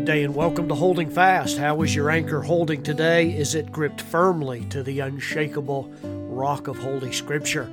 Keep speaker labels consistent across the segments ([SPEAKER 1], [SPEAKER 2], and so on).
[SPEAKER 1] Good day and welcome to Holding Fast. How is your anchor holding today? Is it gripped firmly to the unshakable rock of Holy Scripture?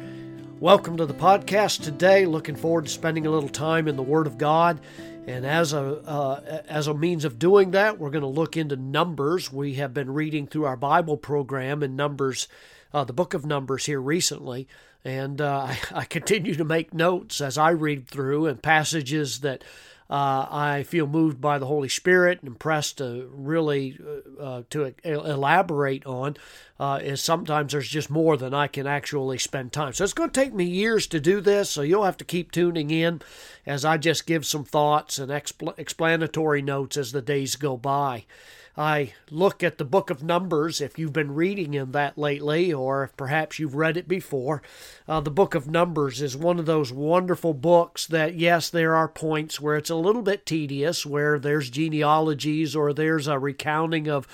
[SPEAKER 1] Welcome to the podcast today. Looking forward to spending a little time in the Word of God. And as a uh, as a means of doing that, we're going to look into Numbers. We have been reading through our Bible program in Numbers, uh, the book of Numbers here recently, and uh, I, I continue to make notes as I read through and passages that uh, I feel moved by the Holy Spirit, and impressed to really uh, uh to elaborate on. Uh, is sometimes there's just more than I can actually spend time. So it's going to take me years to do this. So you'll have to keep tuning in as I just give some thoughts and expl- explanatory notes as the days go by. I look at the book of Numbers, if you've been reading in that lately, or if perhaps you've read it before. Uh, the book of Numbers is one of those wonderful books that, yes, there are points where it's a little bit tedious, where there's genealogies or there's a recounting of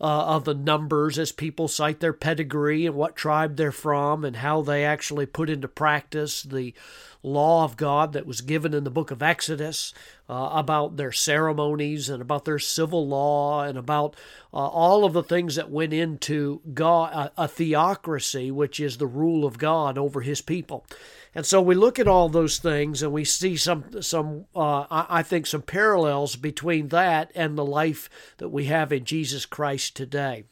[SPEAKER 1] uh, of the numbers as people cite their pedigree and what tribe they're from and how they actually put into practice the law of God that was given in the book of Exodus uh, about their ceremonies and about their civil law and about uh, all of the things that went into God, a, a theocracy, which is the rule of God over his people. And so we look at all those things and we see some, some uh, I think, some parallels between that and the life that we have in Jesus Christ today.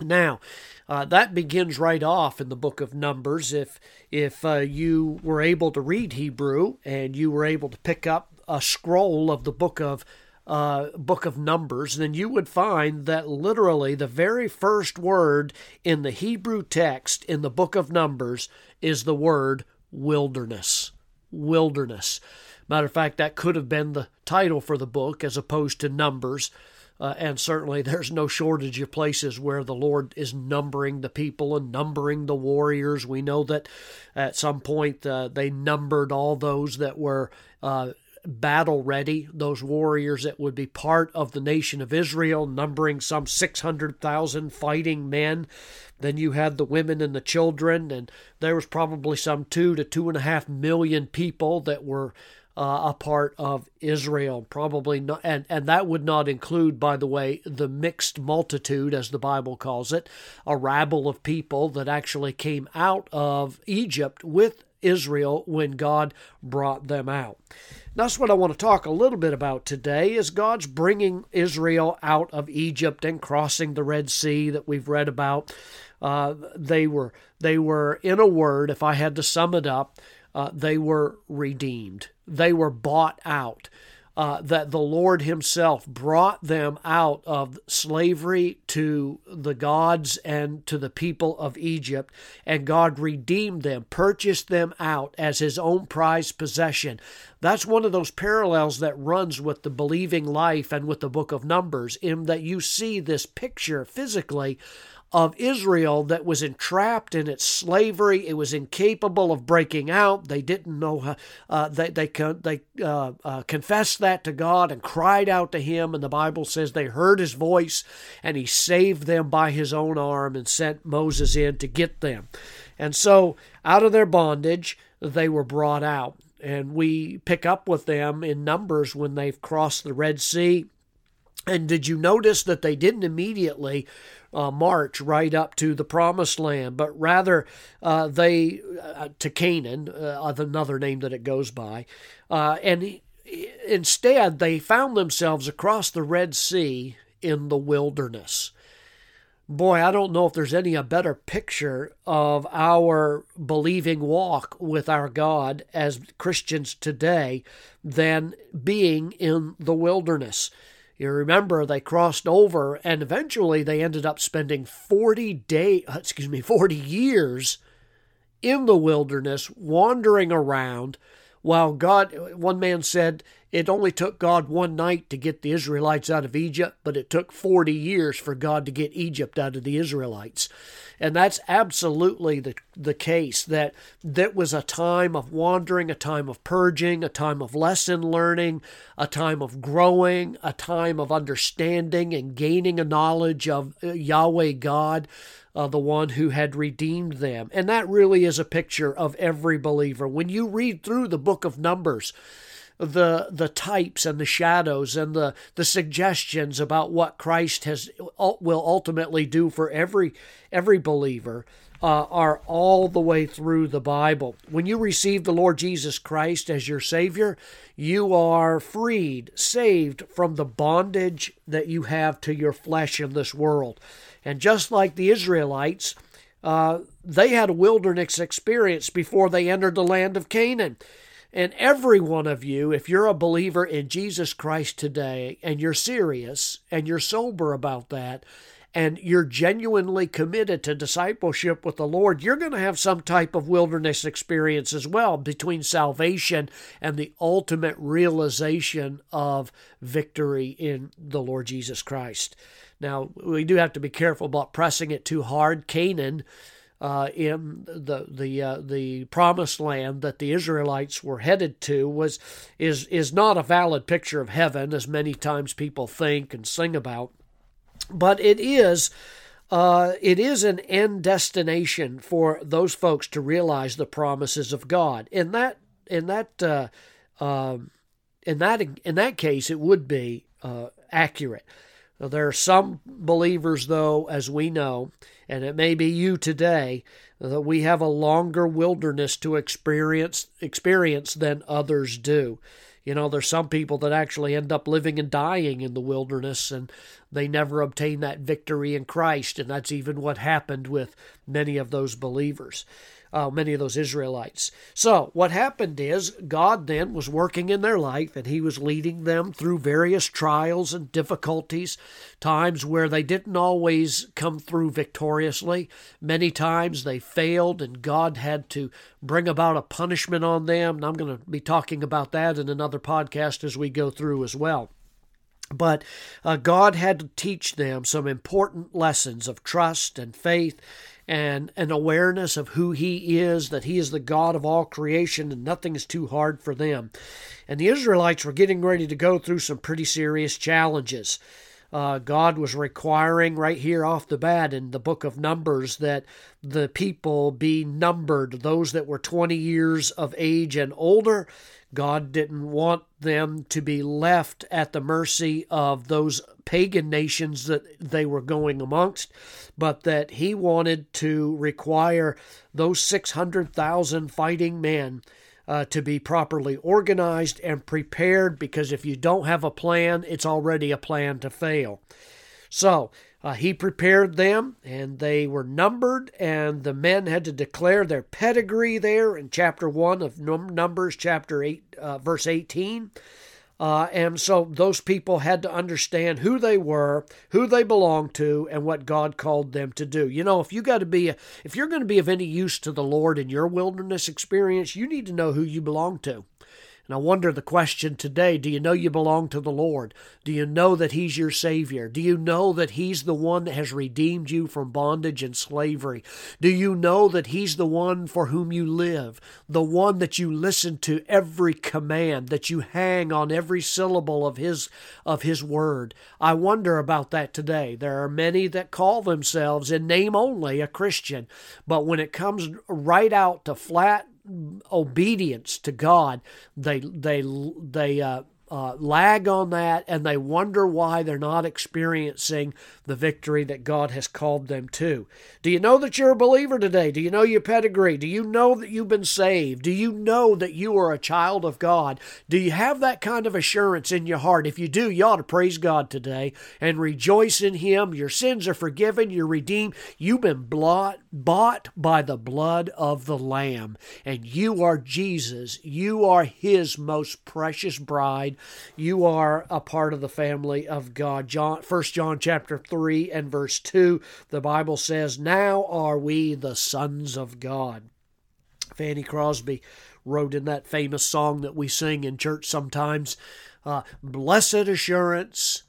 [SPEAKER 1] Now, uh, that begins right off in the book of Numbers. If if uh, you were able to read Hebrew and you were able to pick up a scroll of the book of uh, book of Numbers, then you would find that literally the very first word in the Hebrew text in the book of Numbers is the word wilderness. Wilderness. Matter of fact, that could have been the title for the book as opposed to Numbers. Uh, and certainly there's no shortage of places where the Lord is numbering the people and numbering the warriors. We know that at some point uh, they numbered all those that were uh, battle ready, those warriors that would be part of the nation of Israel, numbering some 600,000 fighting men. Then you had the women and the children, and there was probably some two to two and a half million people that were uh, a part of Israel. Probably not, and, and that would not include, by the way, the mixed multitude, as the Bible calls it, a rabble of people that actually came out of Egypt with Israel when God brought them out. That's what I want to talk a little bit about today is God's bringing Israel out of Egypt and crossing the Red Sea that we've read about. Uh, they were they were in a word, if I had to sum it up, uh, they were redeemed. They were bought out. Uh, that the Lord Himself brought them out of slavery to the gods and to the people of Egypt, and God redeemed them, purchased them out as His own prized possession. That's one of those parallels that runs with the believing life and with the book of Numbers, in that you see this picture physically of Israel that was entrapped in its slavery. It was incapable of breaking out. They didn't know how, uh, they they they uh, uh, confessed that to God and cried out to Him. And the Bible says they heard His voice, and He saved them by His own arm and sent Moses in to get them. And so, out of their bondage, they were brought out. And we pick up with them in Numbers when they've crossed the Red Sea. And did you notice that they didn't immediately uh, march right up to the promised land, but rather uh, they uh, to Canaan, uh, another name that it goes by, uh, and instead they found themselves across the Red Sea in the wilderness. Boy, I don't know if there's any a better picture of our believing walk with our God as Christians today than being in the wilderness. You remember they crossed over and eventually they ended up spending 40 day uh, excuse me 40 years in the wilderness wandering around while God one man said it only took God one night to get the Israelites out of Egypt, but it took 40 years for God to get Egypt out of the Israelites. And that's absolutely the, the case that that was a time of wandering, a time of purging, a time of lesson learning, a time of growing, a time of understanding and gaining a knowledge of uh, Yahweh God. Uh, the one who had redeemed them. And that really is a picture of every believer. When you read through the book of Numbers, the the types and the shadows and the the suggestions about what Christ has will ultimately do for every every believer uh, are all the way through the Bible. When you receive the Lord Jesus Christ as your Savior, you are freed, saved from the bondage that you have to your flesh in this world. And just like the Israelites, uh, they had a wilderness experience before they entered the land of Canaan. And every one of you, if you're a believer in Jesus Christ today and you're serious and you're sober about that, and you're genuinely committed to discipleship with the Lord, you're going to have some type of wilderness experience as well between salvation and the ultimate realization of victory in the Lord Jesus Christ. Now, we do have to be careful about pressing it too hard. Canaan uh, in the the uh, the promised land that the Israelites were headed to was is is not a valid picture of heaven as many times people think and sing about, but it is. Uh, it is an end destination for those folks to realize the promises of God. In that, in that, uh, um, in that, in that case, it would be uh, accurate. There are some believers, though, as we know, and it may be you today, that we have a longer wilderness to experience experience than others do. You know, there's some people that actually end up living and dying in the wilderness and they never obtain that victory in Christ, and that's even what happened with many of those believers uh, many of those Israelites. So, what happened is God then was working in their life and He was leading them through various trials and difficulties, times where they didn't always come through victoriously. Many times they failed, and God had to bring about a punishment on them. And I'm going to be talking about that in another podcast as we go through as well. But uh, God had to teach them some important lessons of trust and faith and an awareness of who He is, that He is the God of all creation and nothing is too hard for them. And the Israelites were getting ready to go through some pretty serious challenges. Uh, God was requiring right here off the bat in the book of Numbers that the people be numbered, those that were 20 years of age and older. God didn't want them to be left at the mercy of those pagan nations that they were going amongst, but that he wanted to require those 600,000 fighting men uh, to be properly organized and prepared because if you don't have a plan, it's already a plan to fail. So, uh, he prepared them, and they were numbered, and the men had to declare their pedigree there in chapter 1 of Numbers, chapter 8, uh, verse 18. Uh, and so those people had to understand who they were, who they belonged to, and what God called them to do. You know, if you got to be, a, if you're going to be of any use to the Lord in your wilderness experience, you need to know who you belong to. And I wonder the question today do you know you belong to the Lord? Do you know that He's your Savior? Do you know that He's the one that has redeemed you from bondage and slavery? Do you know that He's the one for whom you live? The one that you listen to every command, that you hang on every syllable of His, of His Word? I wonder about that today. There are many that call themselves, in name only, a Christian, but when it comes right out to flat obedience to God, they they they uh, uh, lag on that and they wonder why they're not experiencing the victory that God has called them to. Do you know that you're a believer today? Do you know your pedigree? Do you know that you've been saved? Do you know that you are a child of God? Do you have that kind of assurance in your heart? If you do, you ought to praise God today and rejoice in Him. Your sins are forgiven, you're redeemed, you've been bought, bought by the blood of the Lamb, and you are Jesus. You are His most precious bride you are a part of the family of God. John 1 John chapter 3 and verse 2, the Bible says, Now are we the sons of God. Fanny Crosby wrote in that famous song that we sing in church sometimes, uh, Blessed assurance,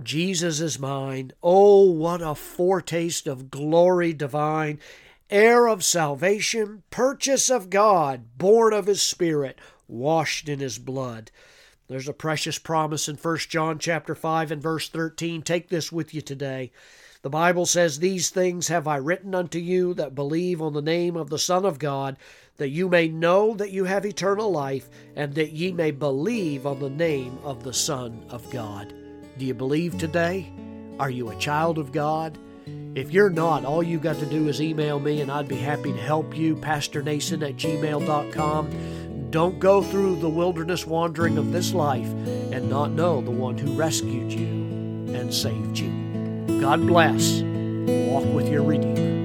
[SPEAKER 1] Jesus is mine. Oh, what a foretaste of glory divine! Heir of salvation, purchase of God, born of his Spirit, washed in his blood. There's a precious promise in 1 John chapter 5 and verse 13. Take this with you today. The Bible says, These things have I written unto you that believe on the name of the Son of God, that you may know that you have eternal life, and that ye may believe on the name of the Son of God. Do you believe today? Are you a child of God? If you're not, all you got to do is email me and I'd be happy to help you, pastornason at gmail.com. Don't go through the wilderness wandering of this life and not know the one who rescued you and saved you. God bless. Walk with your Redeemer.